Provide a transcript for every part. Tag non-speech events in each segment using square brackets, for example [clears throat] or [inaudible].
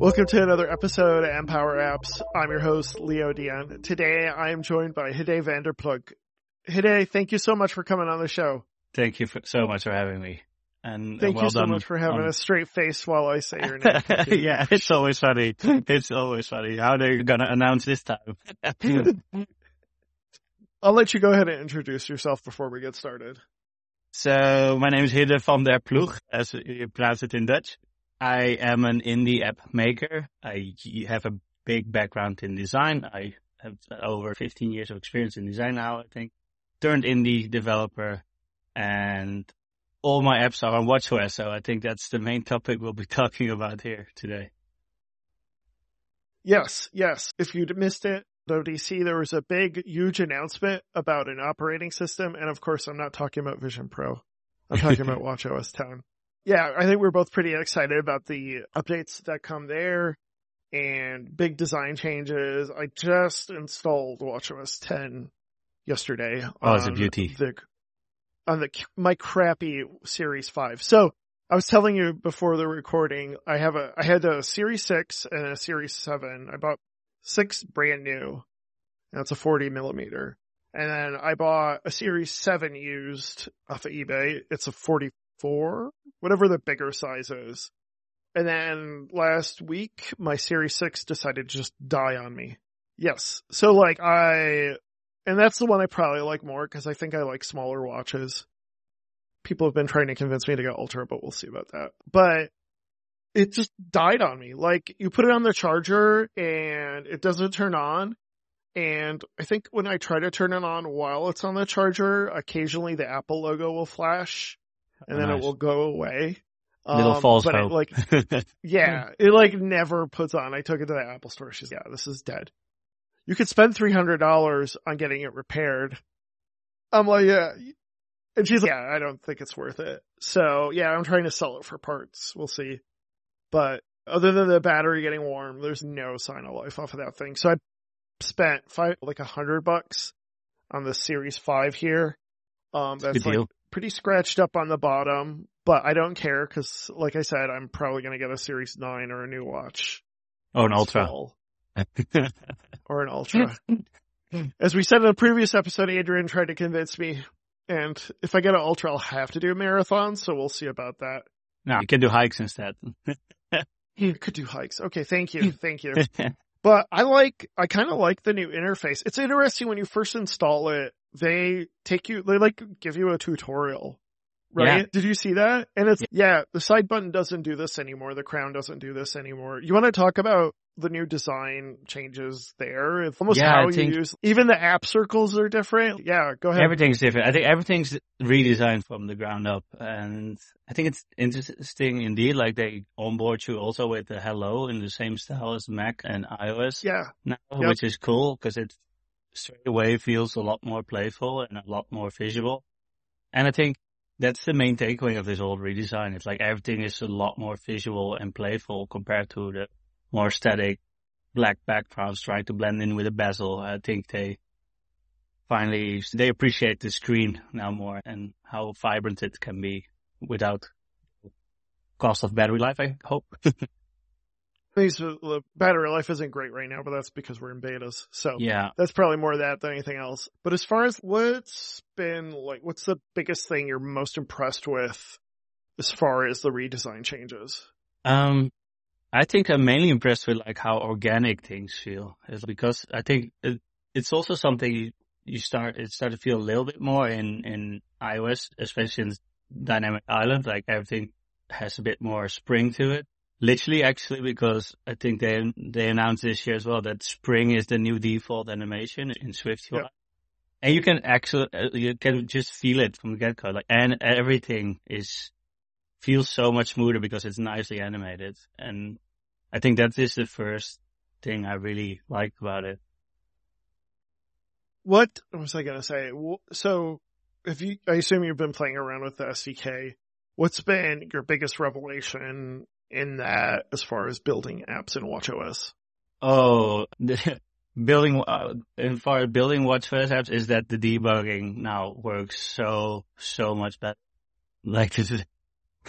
Welcome to another episode of Empower Apps. I'm your host, Leo Dion. Today I am joined by Hide Vanderplug. Hidde, thank you so much for coming on the show. Thank you for, so much for having me. And thank well you so done much for having on... a straight face while I say your [laughs] name. yeah, it's always funny. It's always funny. How are they gonna announce this time? [laughs] I'll let you go ahead and introduce yourself before we get started. So my name is Hidde van der Ploeg, as you pronounce it in Dutch. I am an indie app maker. I have a big background in design. I have over 15 years of experience in design now, I think. Turned indie developer and all my apps are on WatchOS. So I think that's the main topic we'll be [laughs] talking about here today. Yes, yes. If you'd missed it, ODC, there was a big, huge announcement about an operating system. And of course, I'm not talking about Vision Pro. I'm talking about [laughs] WatchOS 10. Yeah, I think we're both pretty excited about the updates that come there and big design changes. I just installed WatchOS 10 yesterday. Oh, it's a beauty. The, on the, my crappy Series 5. So I was telling you before the recording, I have a, I had a Series 6 and a Series 7. I bought six brand new. That's a 40 millimeter. And then I bought a Series 7 used off of eBay. It's a 44, whatever the bigger size is. And then last week, my Series 6 decided to just die on me. Yes. So like I, and that's the one I probably like more because I think I like smaller watches. People have been trying to convince me to get Ultra, but we'll see about that. But it just died on me. Like you put it on the charger and it doesn't turn on. And I think when I try to turn it on while it's on the charger, occasionally the Apple logo will flash and then Nice. it will go away. Little Um, false but it, like, [laughs] yeah, it like never puts on. I took it to the Apple store. She's like, yeah, this is dead. You could spend $300 on getting it repaired. I'm like, yeah. And she's like, yeah, I don't think it's worth it. So yeah, I'm trying to sell it for parts. We'll see. But other than the battery getting warm, there's no sign of life off of that thing. So I spent five, like a hundred bucks on the Series 5 here. Um, that's Good like deal. Pretty scratched up on the bottom, but I don't care because like I said, I'm probably going to get a Series 9 or a new watch. Oh, an ultra. Or an Ultra. [laughs] As we said in a previous episode, Adrian tried to convince me. And if I get an Ultra, I'll have to do a marathon, so we'll see about that. no, you can do hikes instead. [laughs] You could do hikes. Okay, thank you, [laughs] thank you. But I like, I kind of like the new interface. It's interesting when you first install it, they take you, they like give you a tutorial. Right? Yeah. Did you see that? And it's, yeah, the side button doesn't do this anymore. The crown doesn't do this anymore. You want to talk about the new design changes there? It's almost Yeah, how you use, even the app circles are different. Yeah, go ahead. everything's different. I think everything's redesigned from the ground up, and I think it's interesting indeed. Like they onboard you also with the Hello in the same style as Mac and iOS yeah, now, Yep. which is cool because it straight away feels a lot more playful and a lot more visual. And I think that's the main takeaway of this whole redesign. It's like everything is a lot more visual and playful compared to the more static black backgrounds trying to blend in with a bezel. I think they finally, they appreciate the screen now more and how vibrant it can be without cost of battery life, I hope. [laughs] these, the battery life isn't great right now, but that's because we're in betas. So yeah. that's probably more of that than anything else. But as far as what's been like, what's the biggest thing you're most impressed with as far as the redesign changes? Um, I think I'm mainly impressed with like how organic things feel. It's because I think it, it's also something you, you start, it started to feel a little bit more in, in iOS, especially in Dynamic Island, like everything has a bit more spring to it. Literally actually because I think they, they announced this year as well that spring is the new default animation in SwiftUI. Yep. And you can actually, uh, you can just feel it from the get-go, like, and everything is feels so much smoother because it's nicely animated. And I think that is the first thing I really like about it. What was I going to say? So if you, I assume you've been playing around with the SDK. What's been your biggest revelation in that as far as building apps in WatchOS? Oh, [laughs] building, uh, as far as building WatchOS apps is that the debugging now works so, so much better. [laughs] Like this is,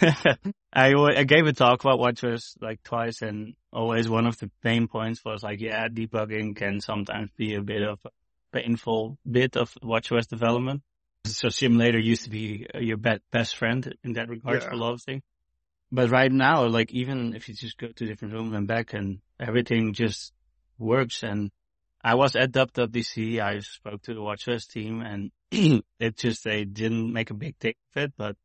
[laughs] I, I gave a talk about WatchOS like twice and always one of the pain points was like, yeah, debugging can sometimes be a bit of a painful bit of WatchOS development. So simulator used to be your best friend in that regard yeah. for a lot of things. But right now, like even if you just go to different rooms and back and everything just works and I was at WWDC. I spoke to the WatchOS team and [clears throat] it just, they didn't make a big thing of it, but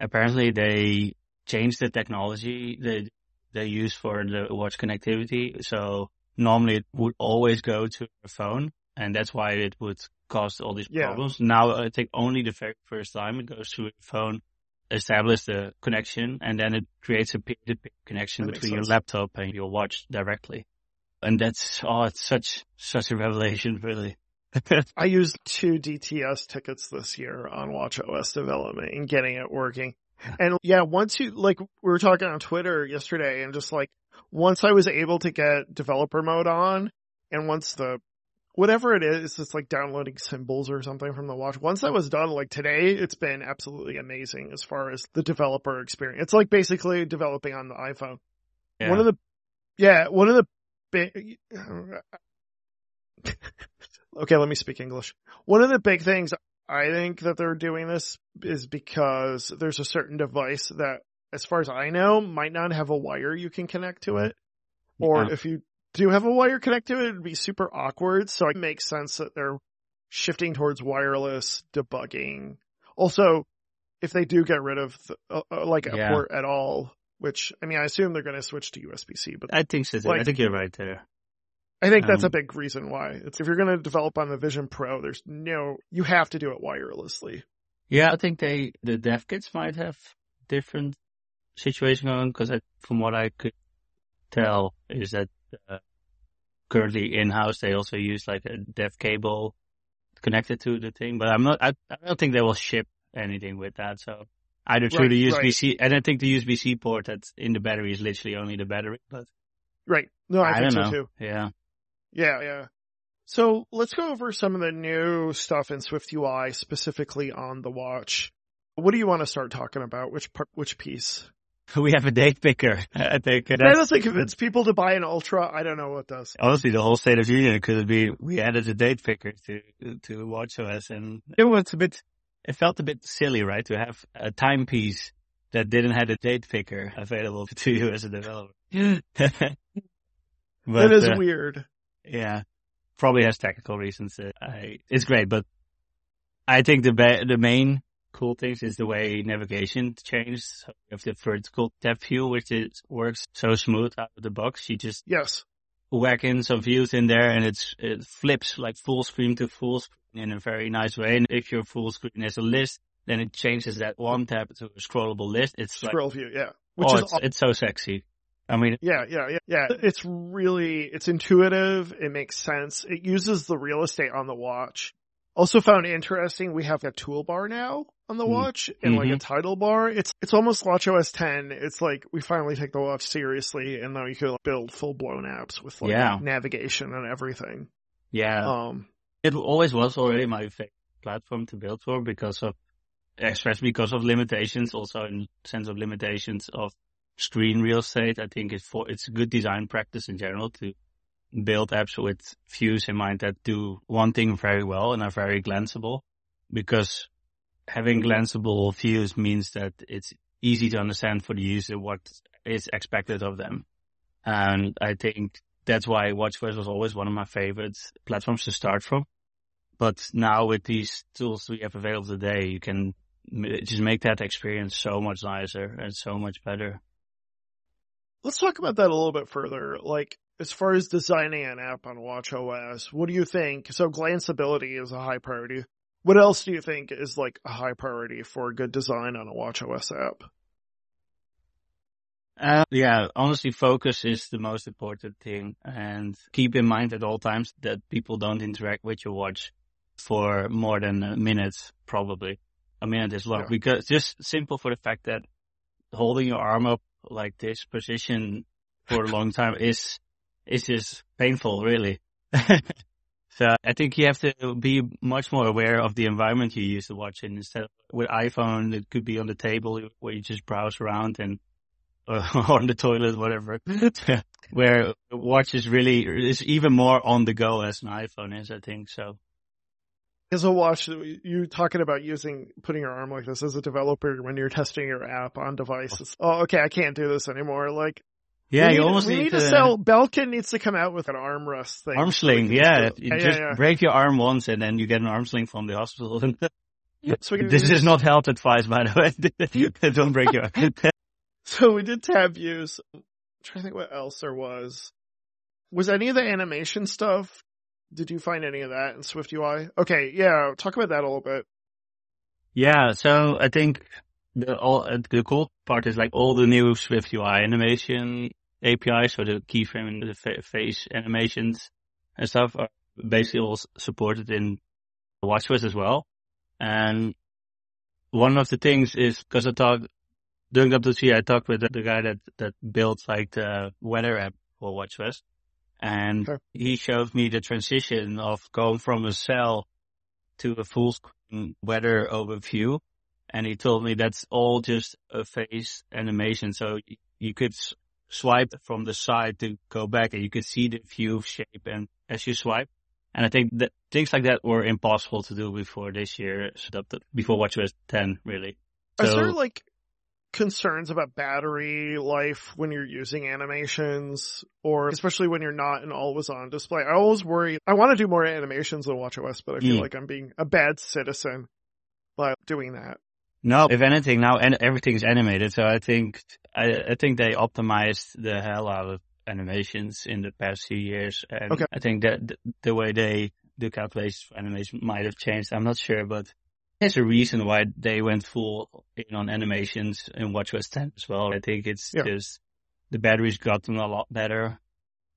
apparently they changed the technology that they use for the watch connectivity. So normally it would always go to a phone and that's why it would cause all these problems. Now I think only the very first time it goes to a phone, establish the connection and then it creates a peer-to-peer connection that between your laptop and your watch directly. And that's, oh, it's such, such a revelation, really. [laughs] I used two DTS tickets this year on WatchOS development and getting it working. And yeah, once you, like, we were talking on Twitter yesterday and just like, once I was able to get developer mode on and once the, whatever it is, it's like downloading symbols or something from the watch. Once that was done, like today, it's been absolutely amazing as far as the developer experience. It's like basically developing on the iPhone. Yeah. One of the, yeah, one of the big, [laughs] okay, let me speak English. One of the big things I think that they're doing this is because there's a certain device that, as far as I know, might not have a wire you can connect to it. Or yeah. if you do have a wire connect to it, it'd be super awkward. So it makes sense that they're shifting towards wireless debugging. Also, if they do get rid of the, uh, uh like a yeah. port at all, which I mean, I assume they're going to switch to USB-C, but I think so. Like, I think you're right there. I think that's um, a big reason why. It's if you're going to develop on the Vision Pro, there's no, you have to do it wirelessly. Yeah, I think they, the dev kits might have different situation going on because from what I could tell is that uh, currently in-house they also use like a dev cable connected to the thing, but I'm not, I, I don't think they will ship anything with that. So either through right, the USB-C, right. and I think the USB-C port that's in the battery is literally only the battery, but. Right. No, I, I think so know. too. Yeah. Yeah, yeah. So let's go over some of the new stuff in Swift UI specifically on the watch. What do you want to start talking about? Which part, which piece? [laughs] We have a date picker. [laughs] I think that doesn't think convince people to buy an Ultra. I don't know what does. Honestly, the whole State of Union could be we added a date picker to to WatchOS, and it was a bit. It felt a bit silly, right, to have a timepiece that didn't have a date picker available [laughs] to you as a developer. But, that is uh, weird. Yeah, probably has technical reasons. I, it's great, but I think the ba- the main cool things is the way navigation changed. So you have the vertical tab view, which is works so smooth out of the box. You just yes whack in some views in there, and it's it flips like full screen to full screen in a very nice way. And if your full screen is a list, then it changes that one tab to a scrollable list. It's scroll like, view, yeah. Oh, which oh, is it's, it's so sexy. I mean, yeah, yeah, yeah, yeah. It's really, it's intuitive. It makes sense. It uses the real estate on the watch. Also found interesting, we have a toolbar now on the mm-hmm. watch and mm-hmm. like a mm-hmm. title bar. It's, it's almost WatchOS 10. It's like we finally take the watch seriously and now you can build full blown apps with like yeah. navigation and everything. Yeah. Um, it always was already my favorite platform to build for because of, especially because of limitations, also in sense of limitations of screen real estate. I think it's for, it's good design practice in general to build apps with views in mind that do one thing very well and are very glanceable because having glanceable views means that it's easy to understand for the user what is expected of them. And I think that's why WatchOS was always one of my favorite platforms to start from. But now with these tools we have available today, you can just make that experience so much nicer and so much better. Let's talk about that a little bit further. Like, as far as designing an app on WatchOS, what do you think? So glanceability is a high priority. What else do you think is like a high priority for a good design on a WatchOS app? Uh, yeah, honestly, focus is the most important thing and keep in mind at all times that people don't interact with your watch for more than a minute, probably. A minute is long yeah. because just simple for the fact that holding your arm up like this position for a long time is is just painful, really. [laughs] So I think you have to be much more aware of the environment you use to watch in. Instead of with iPhone, it could be on the table where you just browse around and [laughs] or on the toilet, whatever. [laughs] where watch is really is even more on the go as an iPhone is, I think. So as a watch, you talking about using putting your arm like this as a developer when you're testing your app on devices. Oh, oh okay, I can't do this anymore. Like, yeah, we you need, almost we need, need to, to sell. Belkin needs to come out with an armrest thing. arm sling. Yeah, yeah, just yeah, break your arm once and then you get an arm sling from the hospital. [laughs] So this is not health advice, by the way. [laughs] Don't break your arm. [laughs] So we did tab views. I'm trying to think what else there was. Was any of the animation stuff? Did you find any of that in Swift UI? Okay, yeah, talk about that a little bit. Yeah, so I think the all the cool part is like all the new Swift UI animation APIs, so the keyframe and the fa- phase animations and stuff are basically all supported in WatchOS as well. And one of the things is because I talked during WC, I talked with the, the guy that that built like the weather app for WatchOS, and Sure. he showed me the transition of going from a cell to a full screen weather overview. And he told me that's all just a phase animation. So you could swipe from the side to go back and you could see the view shape and as you swipe. And I think that things like that were impossible to do before this year, so before WatchOS 10 really. Is there like concerns about battery life when you're using animations or especially when you're not an always on display? I always worry. I want to do more animations on WatchOS, but I feel Mm. like I'm being a bad citizen by doing that. No, if anything, now and everything's animated. So I think I, I think they optimized the hell out of animations in the past few years, and Okay. I think that th- the way they do calculations for animation might have changed. I'm not sure, but there's a reason why they went full in on animations in WatchOS 10 as well. I think it's Yeah. just the battery's gotten a lot better,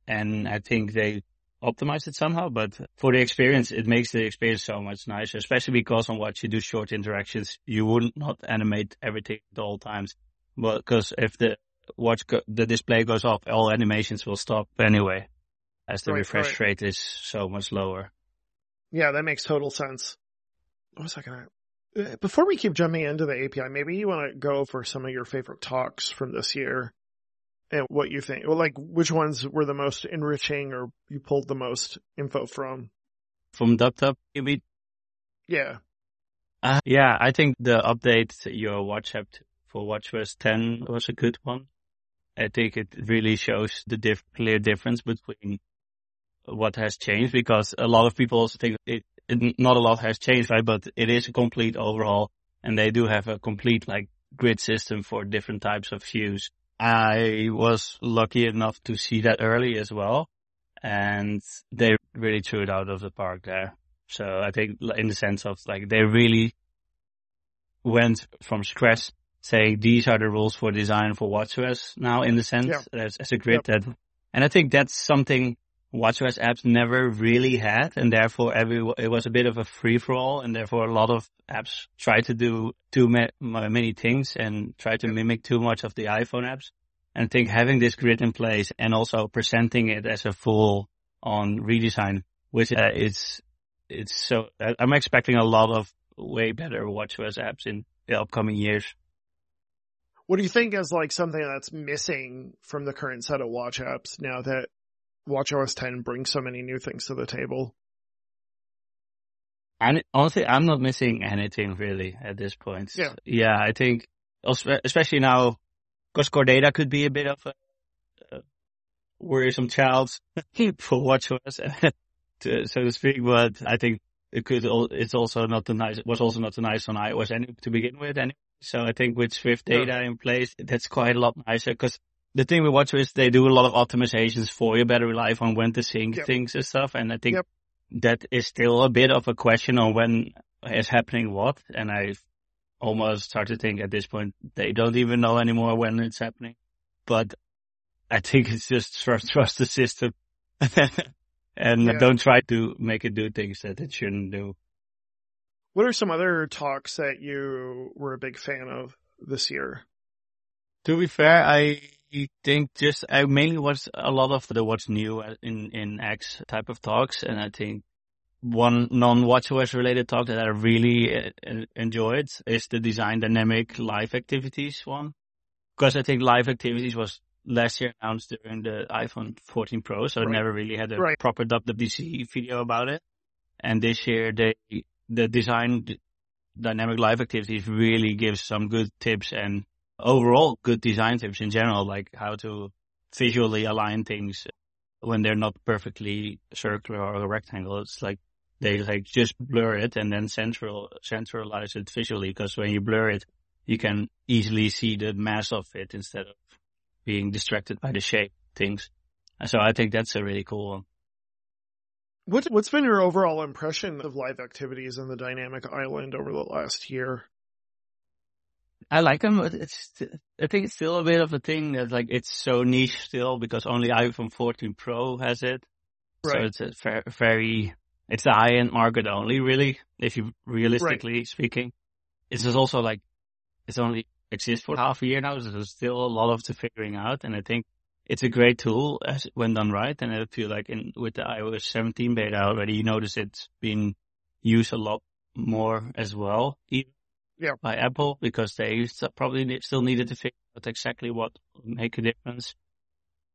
and I think they optimized it somehow, but for the experience, it makes the experience so much nicer, especially because on what you do short interactions, you wouldn't not animate everything at all times. But because if the watch, go, the display goes off, all animations will stop anyway, as the Right, refresh right. rate is so much lower. Yeah, that makes total sense. What was I gonna? uh, Before we keep jumping into the API, maybe you want to go over some of your favorite talks from this year and what you think. Well, like which ones were the most enriching or you pulled the most info from? From DubDub, you mean? Yeah. Uh, yeah, I think the update your watch app for WatchOS 10 was a good one. I think it really shows the diff- clear difference between what has changed because a lot of people also think it, it, not a lot has changed, right? But it is a complete overhaul and they do have a complete like grid system for different types of views. I was lucky enough to see that early as well and they really threw it out of the park there. So I think in the sense of like they really went from scratch saying these are the rules for design for WatchOS now in the sense Yeah. as, as a grid that, and I think that's something WatchOS apps never really had and therefore every, it was a bit of a free for all and therefore a lot of apps try to do too ma- ma- many things and try to mimic too much of the iPhone apps. And I think having this grid in place and also presenting it as a full on redesign, which uh, is, it's so, I'm expecting a lot of way better WatchOS apps in the upcoming years. What do you think is like something that's missing from the current set of watch apps now that WatchOS 10 brings so many new things to the table? And honestly, I'm not missing anything really at this point. Yeah. Yeah, I think, especially now, because Core Data could be a bit of a, a worrisome child [laughs] for WatchOS, [laughs] to, so to speak, but I think it could, it's also not the nice, it was also not the nice on iOS any, to begin with anyway. So I think with Swift Yeah. data in place, that's quite a lot nicer because the thing with WatchOS is they do a lot of optimizations for your battery life on when to sync Yep. things and stuff. And I think Yep. that is still a bit of a question on when is happening what. And I almost start to think at this point they don't even know anymore when it's happening. But I think it's just trust, trust the system [laughs] and Yeah. don't try to make it do things that it shouldn't do. What are some other talks that you were a big fan of this year? To be fair, I think just I mainly watched a lot of the what's new in in X type of talks, and I think one non-WatchOS related talk that I really uh, enjoyed is the design dynamic live activities one. Because I think live activities was last year announced during the iPhone 14 Pro, so right. I never really had a right. proper WWDC video about it. And this year they, the design dynamic live activities really gives some good tips and overall good design tips in general, like how to visually align things when they're not perfectly circular or rectangle. It's like they like just blur it and then central centralize it visually because when you blur it, you can easily see the mass of it instead of being distracted by the shape things. And So I think that's a really cool one. What, what's been your overall impression of live activities in the dynamic island over the last year? I like them. but It's, I think it's still a bit of a thing that like it's so niche still because only iPhone 14 Pro has it. Right. So it's a very, it's a high end market only really, if you realistically right. speaking. It's just also like, it's only exists for half a year now. So there's still a lot of the figuring out. And I think it's a great tool as when done right. And I feel like in, with the iOS 17 beta already, you notice it's been used a lot more as well. Even yeah. by Apple because they probably still needed to figure out exactly what would make a difference.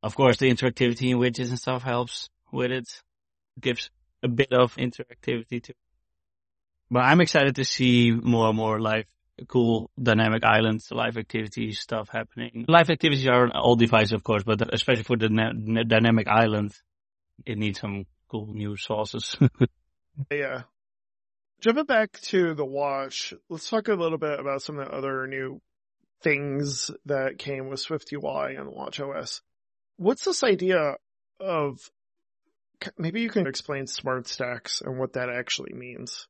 Of course, the interactivity in widgets and stuff helps with it. Gives a bit of interactivity too. But I'm excited to see more and more live, cool dynamic islands, live activity stuff happening. Live activities are on all devices, of course, but especially for the dynamic island, it needs some cool new sources. [laughs] yeah. Jumping back to the watch, let's talk a little bit about some of the other new things that came with SwiftUI and WatchOS. What's this idea of, maybe you can explain smart stacks and what that actually means?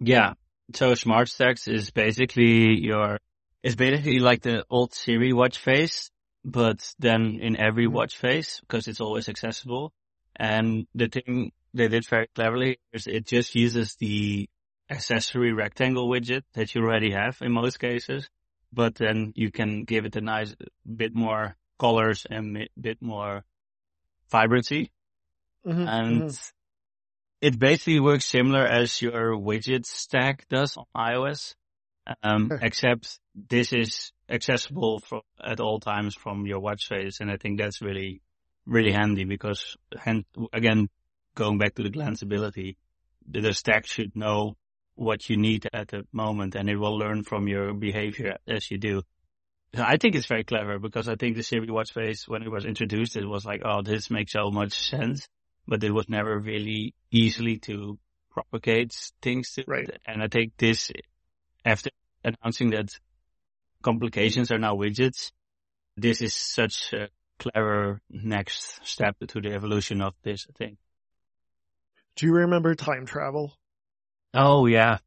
Yeah. So smart stacks is basically your, it's basically like the old Siri watch face, but then in every mm-hmm. watch face because it's always accessible. And the thing they did very cleverly is it just uses the accessory rectangle widget that you already have in most cases, but then you can give it a nice bit more colors and a bit more vibrancy. Mm-hmm, and mm-hmm. it basically works similar as your widget stack does on iOS. Um, except this is accessible for, at all times from your watch face. And I think that's really, really handy because, and again, going back to the glanceability, the stack should know what you need at the moment and it will learn from your behavior as you do. I think it's very clever because I think the Siri watch face, when it was introduced, it was like, oh, this makes so much sense, but it was never really easily to propagate things to right. And I think this, after announcing that complications are now widgets, this is such a clever next step to the evolution of this thing. Do you remember time travel? Oh yeah.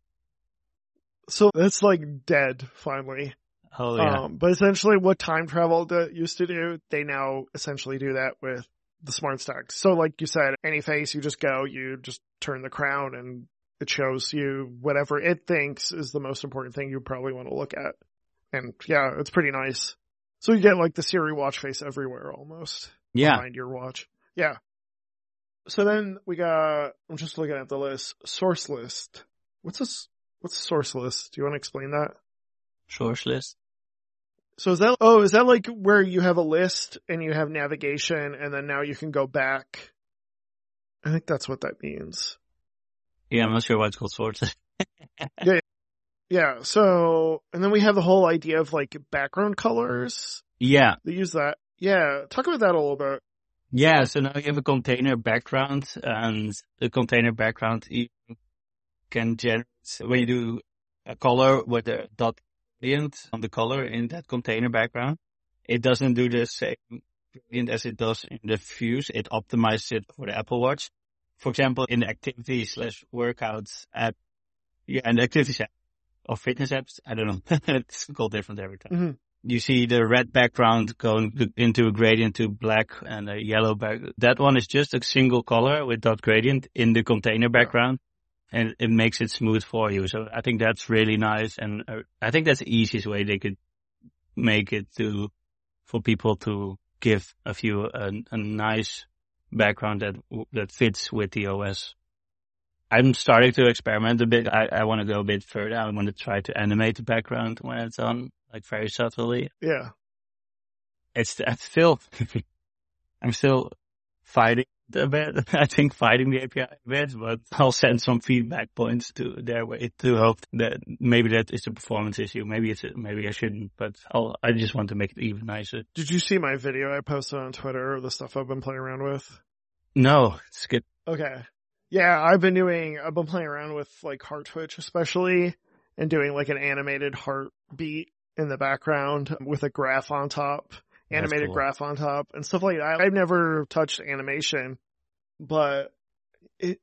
So that's like dead finally. Oh yeah. Um, but essentially what time travel used to do, they now essentially do that with the smart stacks. So like you said, any face you just go, you just turn the crown and it shows you whatever it thinks is the most important thing you probably want to look at. And yeah, it's pretty nice. So you get like the Siri watch face everywhere almost. Yeah. Behind your watch. Yeah. So then we got, I'm just looking at the list, source list. What's a, what's source list? Do you want to explain that? Source list. So is that, oh, is that like where you have a list and you have navigation and then now you can go back? I think that's what that means. Yeah, I'm not sure why it's called source. [laughs] yeah. Yeah. So, and then we have the whole idea of like background colors. Yeah. They use that. Yeah. Talk about that a little bit. Yeah, so now you have a container background and the container background can generate, when you do a color with a dot gradient on the color in that container background, it doesn't do the same gradient as it does in the views. It optimizes it for the Apple Watch. For example, in the activity slash workouts app, yeah, and the activities app or fitness apps, I don't know. [laughs] it's called different every time. Mm-hmm you see the red background going into a gradient to black and a yellow back. That one is just a single color with dot gradient in the container background and it makes it smooth for you. So I think that's really nice. And uh, I think that's the easiest way they could make it to, for people to give a few, a, a nice background that, that fits with the OS. I'm starting to experiment a bit. I, I want to go a bit further. I want to try to animate the background when it's on, like very subtly. Yeah. It's, it's still, [laughs] I'm still fighting a bit. [laughs] I think fighting the API a bit, but I'll send some feedback points to their way to hope that maybe that is a performance issue. Maybe it's, a, maybe I shouldn't, but I'll, I just want to make it even nicer. Did you see my video I posted on Twitter the stuff I've been playing around with? No, skip. Okay. Yeah, I've been doing, I've been playing around with like heart twitch especially and doing like an animated heartbeat in the background with a graph on top, animated cool. graph on top and stuff like that. I've never touched animation, but it,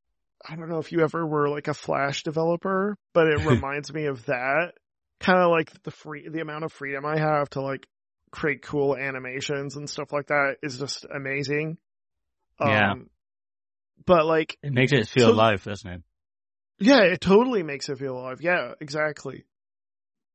I don't know if you ever were like a Flash developer, but it [laughs] reminds me of that. Kind of like the free, the amount of freedom I have to like create cool animations and stuff like that is just amazing. Yeah. Um, But like, It makes it feel So- alive, doesn't it? yeah, it totally makes it feel alive. Yeah, exactly.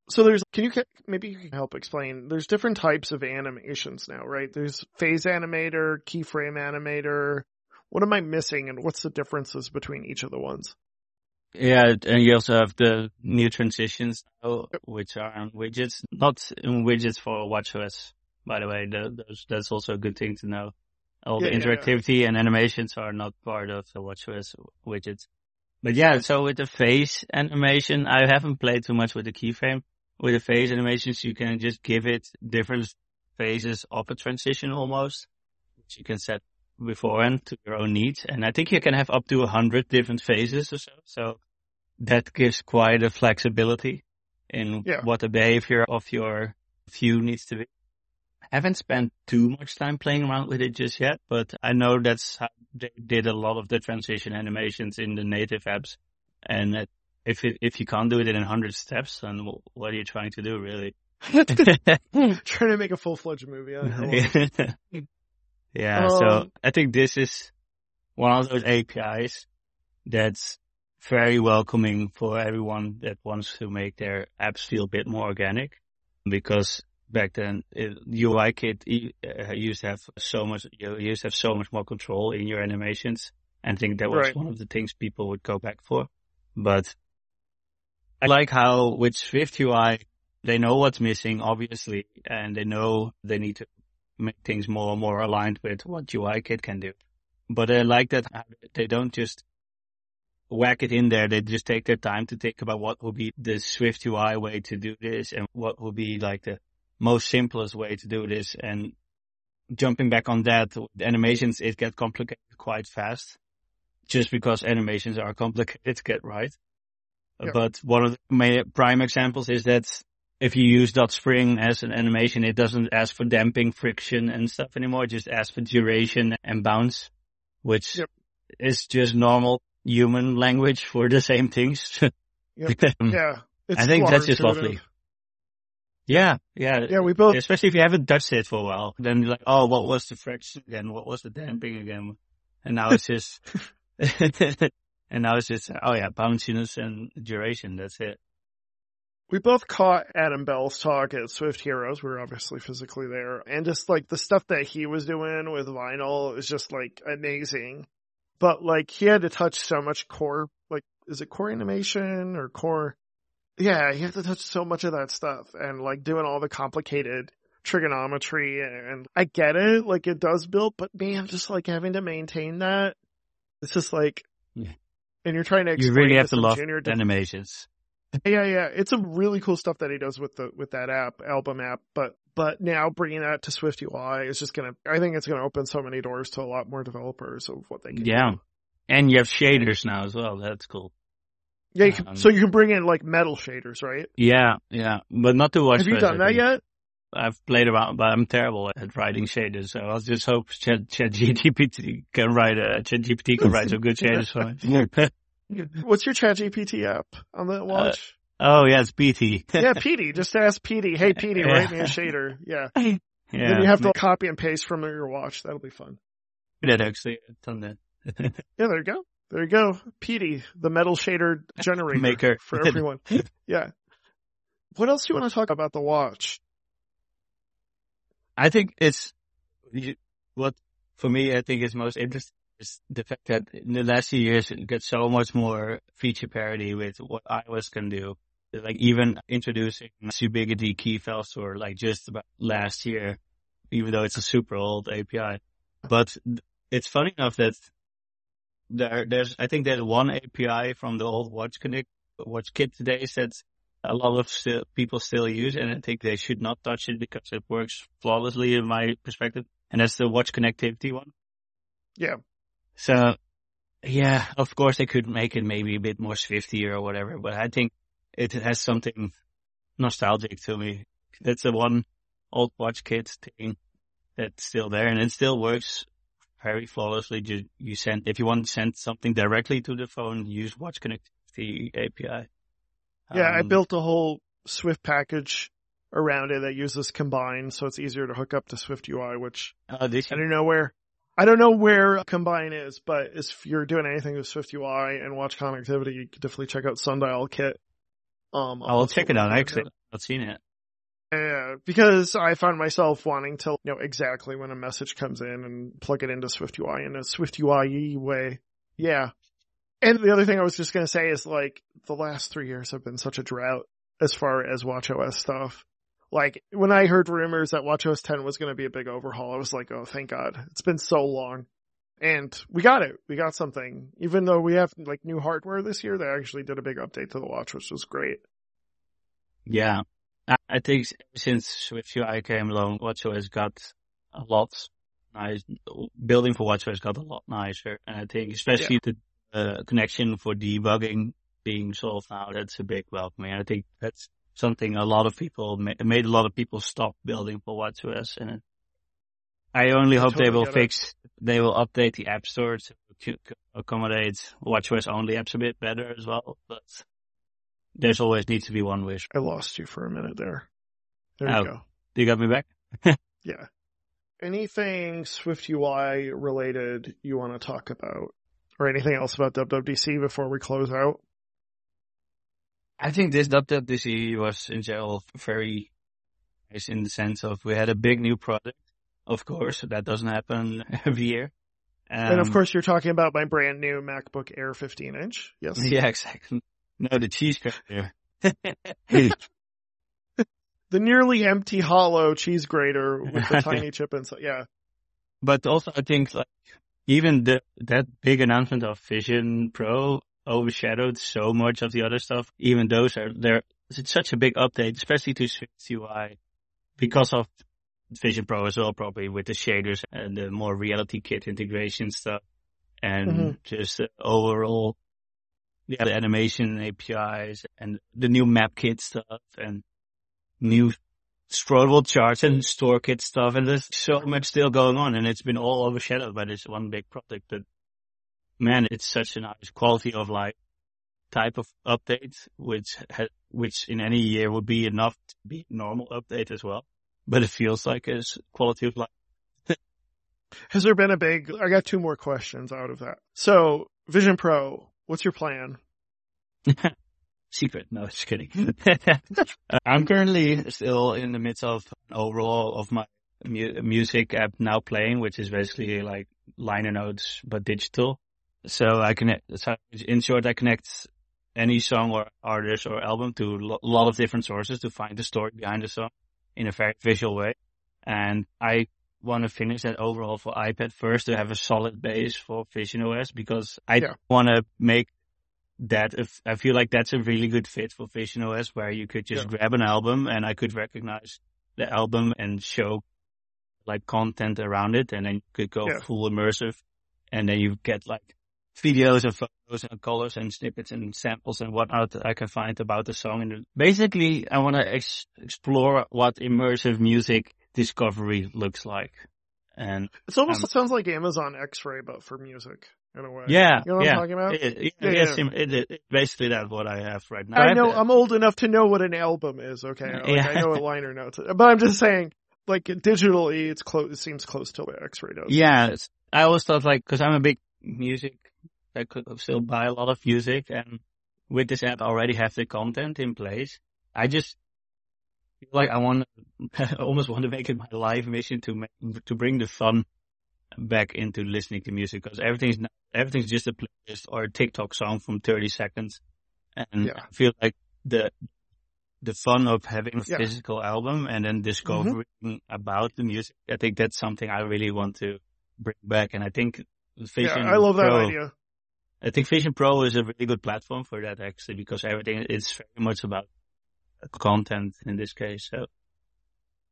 So there's, can you, maybe you can help explain, there's different types of animations now, right? There's phase animator, keyframe animator. What am I missing and what's the differences between each of the ones? Yeah, and you also have the new transitions oh, which are on widgets, not in widgets for WatchOS, by the way. Those, that's also a good thing to know. All Yeah, the yeah, yeah. interactivity and animations are not part of the WatchOS widgets. But yeah, so with the phase animation, I haven't played too much with the keyframe. With the phase animations, you can just give it different phases of a transition almost, which you can set beforehand to your own needs. And I think you can have up to a hundred different phases or so. So that gives quite a flexibility in Yeah. what the behavior of your view needs to be. I haven't spent too much time playing around with it just yet, but I know that's how they did a lot of the transition animations in the native apps. And that if it, if you can't do it in a hundred steps, then what are you trying to do really? [laughs] [laughs] Trying to make a full-fledged movie. I don't know. [laughs] yeah, so Um, I think this is one of those APIs that's very welcoming for everyone that wants to make their apps feel a bit more organic. Because back then, it, UIKit e- uh, used to have so much, you used to have so much more control in your animations. And I think that was Right. one of the things people would go back for. But I like how with Swift UI, they know what's missing, obviously, and they know they need to make things more and more aligned with what UIKit can do. But I like that they don't just whack it in there. They just take their time to think about what would be the Swift UI way to do this and what would be like the most simplest way to do this. And jumping back on that, animations, it gets complicated quite fast just because animations are complicated to get right. Yeah. But one of the main prime examples is that if you use dot spring as an animation, it doesn't ask for damping, friction and stuff anymore. It just asks for duration and bounce, which Yep. is just normal human language for the same things. [laughs] Yep. Um, Yeah. I think that's just intuitive. lovely. Yeah, yeah. Yeah, we both, Especially if you haven't touched it for a while, then you're like, oh, what was the friction again? What was the damping again? And now it's just, and now it's just, oh yeah, bounciness and duration. That's it. we both caught Adam Bell's talk at Swift Heroes. We were obviously physically there. And just like the stuff that he was doing with vinyl is just like amazing. But like he had to touch so much core, like, is it core animation or core? Yeah, he had to touch so much of that stuff and like doing all the complicated trigonometry and I get it, like it does build, but man, just like having to maintain that, it's just like, Yeah. and you're trying to You really have to some love junior animations. yeah, yeah. It's a really cool stuff that he does with the with that app, album app. But but now bringing that to Swift UI is just gonna. I think it's gonna open so many doors to a lot more developers of what they can. Yeah. do. And you have shaders now as well. That's cool. Yeah. You can, Um, so you can bring in like metal shaders, right? Yeah, yeah. But not too much. Have you done that yet? I've played around, but I'm terrible at writing shaders. So I'll just hope Chat, Chat GPT can write a Chat GPT can write some good [laughs] shaders for me. [laughs] [laughs] What's your Chat GPT app on the watch? oh yeah, it's BT. yeah, Petey. Just ask Petey. Hey, Petey, write me a shader. Yeah. yeah, Then you have to copy and paste from your watch. That'll be fun. that actually done that. Yeah, there you go. There you go. Petey, the metal shader generator Maker. [laughs] for everyone. [laughs] yeah. What else do you want to talk about the watch? I think it's what for me. I think is most interesting is the fact that in the last few years it got so much more feature parity with what iOS can do. Like even introducing ubiquitous key value store like just about last year, even though it's a super old API. But it's funny enough that there, there's, I think there's one API from the old Watch Connect, Watch Kit today that a lot of still, people still use, and I think they should not touch it because it works flawlessly in my perspective. And that's the watch connectivity one. Yeah. So, yeah, of course they could make it maybe a bit more Swifty or whatever, but I think it has something nostalgic to me. That's the one old watch kit thing that's still there and it still works very flawlessly. You, you send, if you want to send something directly to the phone, use watch connectivity API. Yeah, um, I built a whole Swift package around it that uses Combine, so it's easier to hook up to Swift UI, which uh, I don't know where. I don't know where Combine is, but if you're doing anything with Swift UI and watch connectivity, you can definitely check out SundialKit. Um, I'll check it out. Actually, I've seen it. Yeah, because I found myself wanting to know exactly when a message comes in and plug it into Swift UI in a Swift UI way. Yeah. And the other thing I was just going to say is like the last three years have been such a drought as far as WatchOS stuff. Like when I heard rumors that WatchOS 10 was going to be a big overhaul, I was like, oh, thank God. It's been so long. And we got it. We got something. Even though we have like new hardware this year, they actually did a big update to the watch, which was great. Yeah. I think since Swift UI came along, WatchOS got a lot nice. Building for WatchOS got a lot nicer. And I think especially yeah. the uh, connection for debugging being solved now, that's a big welcome. I think that's something a lot of people made a lot of people stop building for WatchOS. And I only I hope totally they will fix, it. they will update the app store to accommodate WatchOS only apps a bit better as well. But there's always needs to be one wish. I lost you for a minute there. There oh, you go. You got me back? [laughs] yeah. Anything Swift UI related you want to talk about? Or anything else about WWDC before we close out? I think this WWDC was in general very nice in the sense of we had a big new product. Of course, that doesn't happen [laughs] every year. Um, and of um, course, you're talking about my brand new MacBook Air 15 inch. Yes. [laughs] Yeah, exactly. No, the cheese grater. [laughs] the nearly empty hollow cheese grater with the tiny [laughs] chip inside. Yeah. But also, I think like even the, that big announcement of Vision Pro overshadowed so much of the other stuff. Even those are there. It's such a big update, especially to Swift UI because of Vision Pro as well, probably with the shaders and the more reality kit integration stuff and mm-hmm. just overall yeah, the animation APIs and the new map kit stuff and new scrollable charts and store kit stuff. And there's so much still going on and it's been all overshadowed by this one big project. But man, it's such a nice quality of life type of update, which ha- which in any year would be enough to be normal update as well. But it feels like it's quality of life. [laughs] Has there been a big, I got two more questions out of that. So Vision Pro, What's your plan? [laughs] Secret. No, just kidding. [laughs] Uh, I'm currently still in the midst of an overhaul of my mu- music app now playing, which is basically like liner notes, but digital. So I connect, so in short, I connect any song or artist or album to a lot of different sources to find the story behind the song in a very visual way. And I want to finish that overhaul for iPad first to have a solid base for Vision OS because I yeah. want to make that if I feel like that's a really good fit for Vision OS where you could just yeah. grab an album and I could recognize the album and show like content around it and then you could go yeah. full immersive and then you get like videos and photos and colors and snippets and samples and whatnot that I can find about the song. And basically I want to ex- explore what immersive music discovery looks like. And it almost um, sounds like Amazon X-ray, but for music in a way. Yeah, you know what yeah. I'm talking about? It, it, yeah, yeah. It, it, basically that's what I have right now. I know I'm old enough to know what an album is. Okay, like, yeah. I know what liner notes, but I'm just saying, like digitally, it's close. It seems close to what X-ray does. Yeah, I always thought like because I'm a big music, I could still buy a lot of music, and with this app, I already have the content in place. I just like I want, [laughs] almost want to make it my life mission to make, to bring the fun back into listening to music because everything's not, everything's just a playlist or a TikTok song from 30 seconds. And Yeah. I feel like the, the fun of having a Yeah. physical album and then mm-hmm. discovering about the music, I think that's something I really want to bring back. And I think Vision yeah, I love that idea. I think Vision Pro is a really good platform for that actually because everything is very much about content in this case. So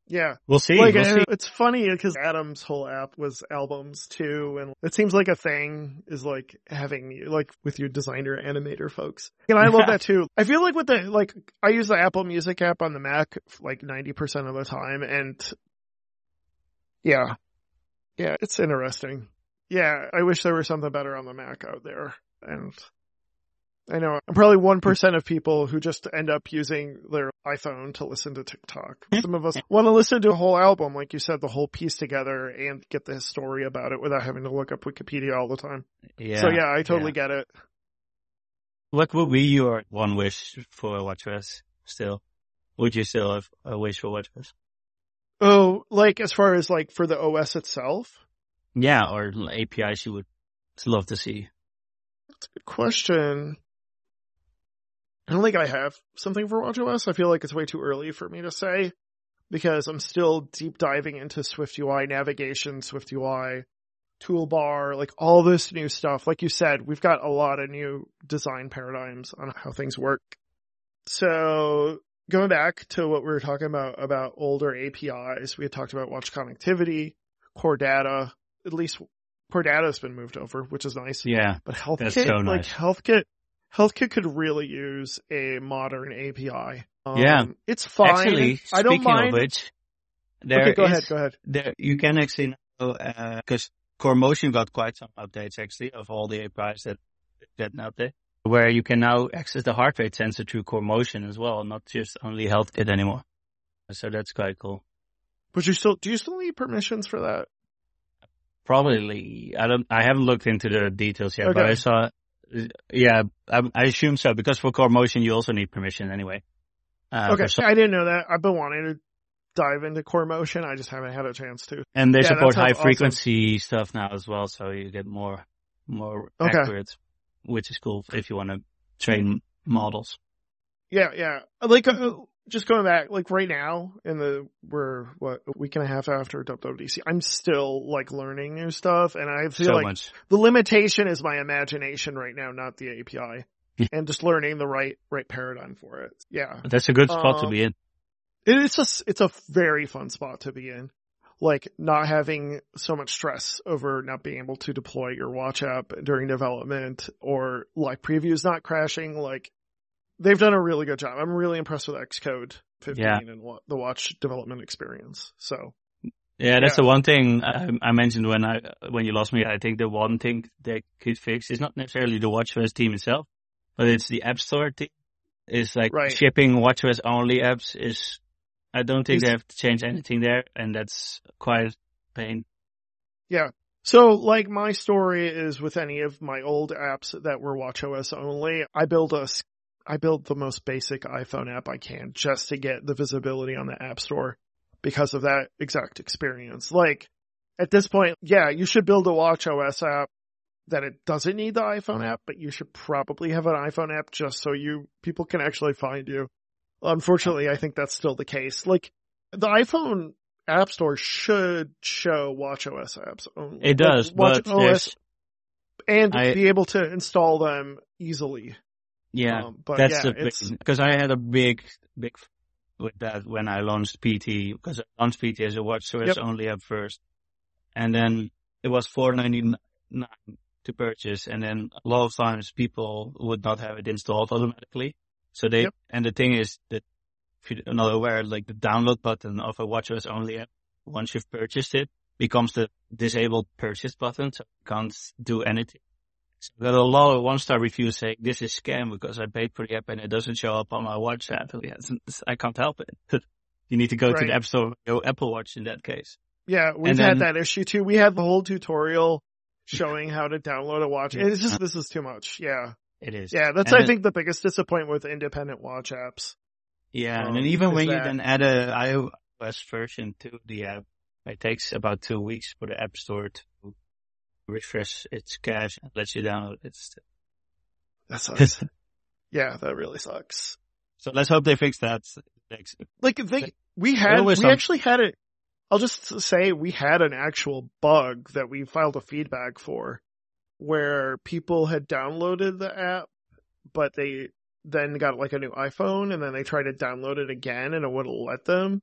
Yeah. we'll see. Like, we'll see. it's funny because Adam's whole app was albums too, and it seems like a thing is like having like with your designer animator folks, and I love that too. I feel like with the like I use the Apple Music app on the Mac like ninety percent of the time, and yeah, yeah, it's interesting. Yeah, I wish there was something better on the Mac out there, and I know I'm probably one hmm. percent of people who just end up using their iPhone to listen to TikTok. Hmm. Some of us want to listen to a whole album, like you said, the whole piece together and get the story about it without having to look up Wikipedia all the time. Yeah. so yeah, I totally get it. Like what would be your one wish for WatchOS still? Would you still have a wish for WatchOS? Oh, like as far as like for the OS itself? Yeah, or APIs you would love to see. That's a good question. I don't think I have something for WatchOS. I feel like it's way too early for me to say because I'm still deep diving into SwiftUI navigation, SwiftUI toolbar, like all this new stuff. Like you said, we've got a lot of new design paradigms on how things work. So going back to what we were talking about, about older APIs, we had talked about watch connectivity, core data, at least core data has been moved over, which is nice. Yeah. But HealthKit, so like nice. HealthKit, HealthKit could really use a modern API. Um, Yeah. it's fine. Actually, I don't speaking mind. of which, there okay, go is- ahead, go ahead. there you can actually because Core Motion got quite some updates actually of all the APIs that that out there, where you can now access the heart rate sensor through Core Motion as well, not just only HealthKit anymore. So that's quite cool. But you still, do you still need permissions for that? Probably, I don't, I haven't looked into the details yet, but I saw, yeah, I, I assume so because for Core Motion you also need permission anyway. Uh, okay, I didn't know that. I've been wanting to dive into core motion. I just haven't had a chance to. and they Yeah, support high awesome. frequency stuff now as well, so you get more, more Okay. accurate, which is cool if you want to train models. Yeah, yeah. Like, uh, just going back, like right now in the, we're what, a week and a half after WWDC, I'm still like learning new stuff and I feel So like much. the limitation is my imagination right now, not the API. And just learning the right, right paradigm for it. Yeah. That's a good spot to Um, be in. It's just, it's a very fun spot to be in. Like not having so much stress over not being able to deploy your watch app during development or like previews not crashing. Like they've done a really good job. I'm really impressed with Xcode 15 Yeah. and what the watch development experience. So Yeah, that's yeah. the one thing I, I mentioned when I when you lost me. I think the one thing they could fix is not necessarily the WatchOS team itself, but it's the App Store team. Is like Right. shipping WatchOS only apps is. I don't think Is- they have to change anything there, and that's quite a pain. Yeah. So like my story is with any of my old apps that were watchOS only, I build a, I build the most basic iPhone app I can just to get the visibility on the app store because of that exact experience. Like at this point, yeah, you should build a watchOS app that it doesn't need the iPhone app, but you should probably have an iPhone app just so you, people can actually find you. Unfortunately, I think that's still the case. Like the iPhone App Store should show WatchOS apps only. It does, Like, but WatchOS and I- be able to install them easily. Yeah, Um, but that's yeah, the because I had a big big with that when I launched PT because I launched PT as a watch WatchOS Yep. only app first, and then it was four ninety nine to purchase, and then a lot of times people would not have it installed automatically. So they Yep. and the thing is that if you're not aware, like the download button of a WatchOS only app, once you've purchased it, becomes the disabled purchase button, so you can't do anything. So a lot of one star reviews saying this is scam because I paid for the app and it doesn't show up on my watch app. [laughs] I can't help it. [laughs] you need to go to Right. the app store, go Apple Watch in that case. yeah, we've and had that issue too. We had the whole tutorial showing how to download a watch. It's just this is too much. Yeah, It is. yeah. That's And I then- think the biggest disappointment with independent watch apps. Yeah, and um, then even when you then add a iOS version to the app, it takes about two weeks for the App Store to refresh its cache and lets you download it. That sucks. [laughs] yeah, that really sucks. So let's hope they fix that. Like they, we had, we some... actually had it. I'll just say we had an actual bug that we filed a feedback for where people had downloaded the app, but they then got like a new iPhone and then they tried to download it again and it wouldn't let them.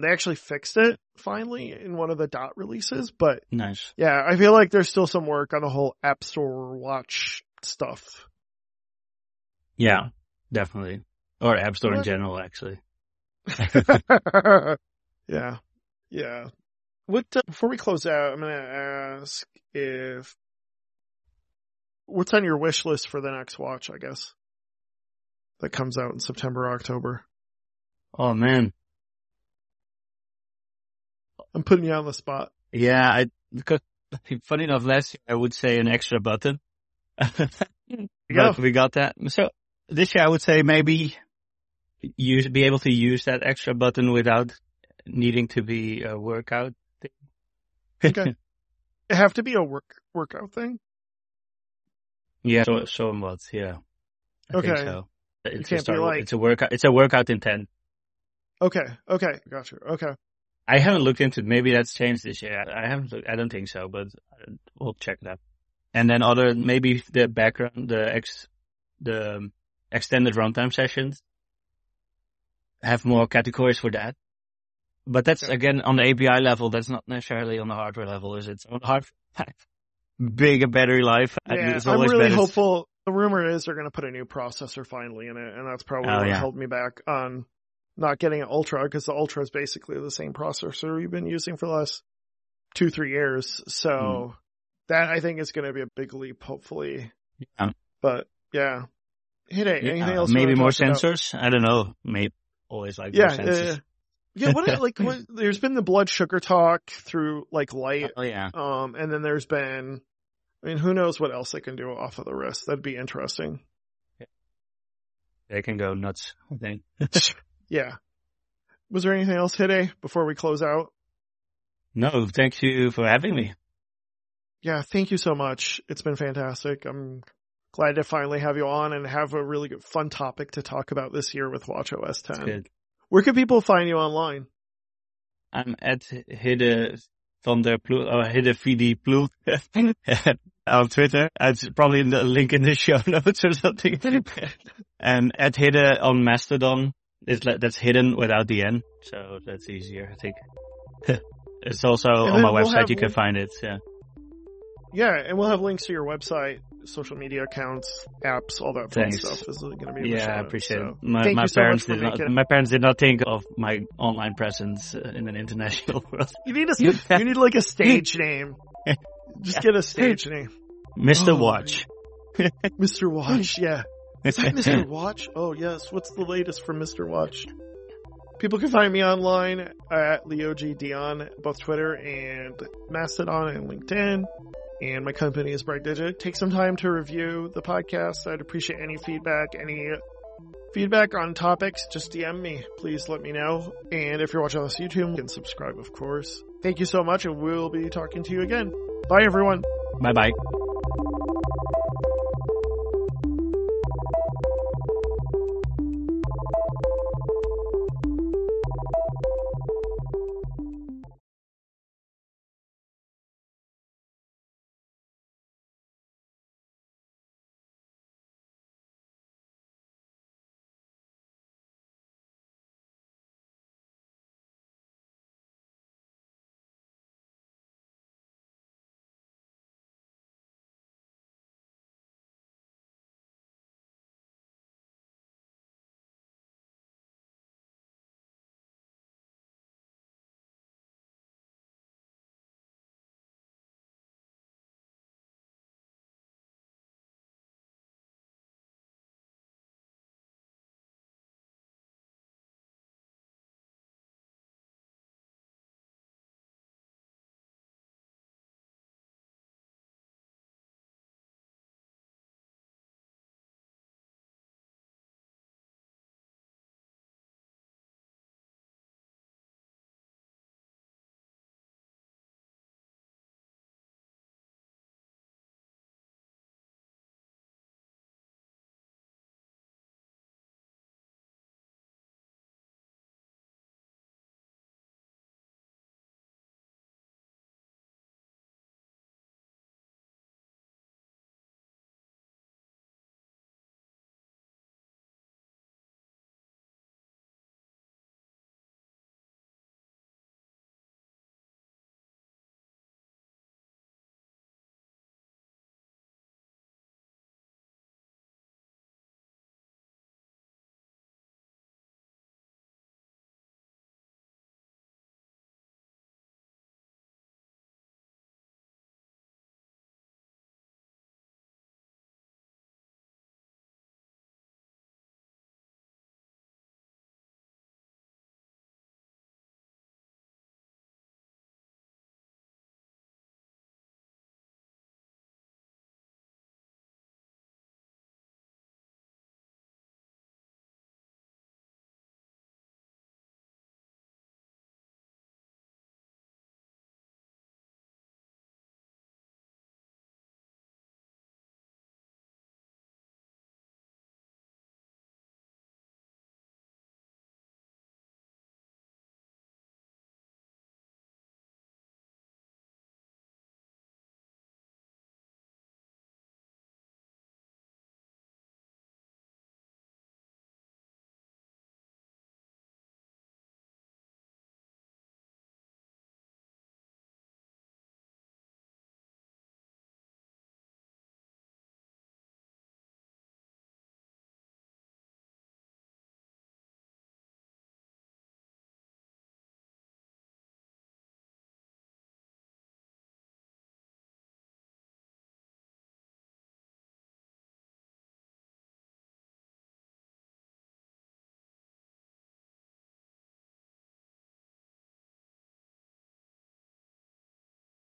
They actually fixed it finally in one of the dot releases, but nice. Yeah, I feel like there's still some work on the whole App Store watch stuff. Yeah, definitely. Or App Store what? in general, actually. [laughs] yeah. Yeah. What, uh, before we close out, I'm going to ask if, what's on your wish list for the next watch, I guess? That comes out in September, October. Oh man. I'm putting you on the spot. Yeah, I because funny enough, last year I would say an extra button, [laughs] but we got that. So this year I would say maybe use be able to use that extra button without needing to be a workout thing. okay. [laughs] It have to be a work workout thing. Yeah, so somewhat. Yeah. I okay. So. It's, it like... it's a workout. It's a workout intent. Okay. Okay. Gotcha. Okay. I haven't looked into it. Maybe that's changed this year. I haven't. Looked, I don't think so, but we'll check that. And then other maybe the background, the ex, the extended runtime sessions have more categories for that. But that's yeah. again on the API level. That's not necessarily on the hardware level, is it? So on hardware, [laughs] bigger battery life. Yeah, I'm really better. hopeful. The rumor is they're going to put a new processor finally in it, and that's probably oh, what yeah. held me back on not getting an Ultra because the Ultra is basically the same processor we've been using for the last two, three years. So mm. that I think is going to be a big leap, hopefully. Yeah. But yeah. Hit it. Yeah, anything else? Maybe more sensors? About? I don't know. Maybe always like yeah, more sensors. Uh, yeah, what [laughs] like what, there's been the blood sugar talk through like light. Oh yeah. Um, and then there's been, I mean, who knows what else they can do off of the wrist? That'd be interesting. Yeah. They can go nuts. I think. [laughs] Yeah. Was there anything else today before we close out? No, thank you for having me. Yeah, thank you so much. It's been fantastic. I'm glad to finally have you on and have a really good fun topic to talk about this year with WatchOS 10. Where can people find you online? I'm at Hidde van der Ploeg, or uh, Hidde VD Ploeg [laughs] on Twitter. It's probably in the link in the show [laughs] notes or something. [laughs] and at Hidde on Mastodon it's that's hidden without the N, so that's easier, I think. [laughs] it's also and on my we'll website. You can find it. Yeah. Yeah, and we'll have links to your website, social media accounts, apps, all that fun stuff is going to be. yeah, I appreciate it. My, my parents so did not. My parents did not think of my online presence uh, in an international [laughs] world. You need a. [laughs] you need like a stage name. Just get a stage name. Mr. Oh, Watch. Mr. Watch. Yeah. Is that Mr. Watch? Oh yes. What's the latest from Mr. Watch? People can find me online at Leo G. Dion, both Twitter and Mastodon and LinkedIn. And my company is BrightDigit. Take some time to review the podcast. I'd appreciate any feedback, any feedback on topics. Just DM me. Please let me know. And if you're watching this YouTube, you can subscribe, of course. Thank you so much, and we'll be talking to you again. Bye, everyone. Bye bye.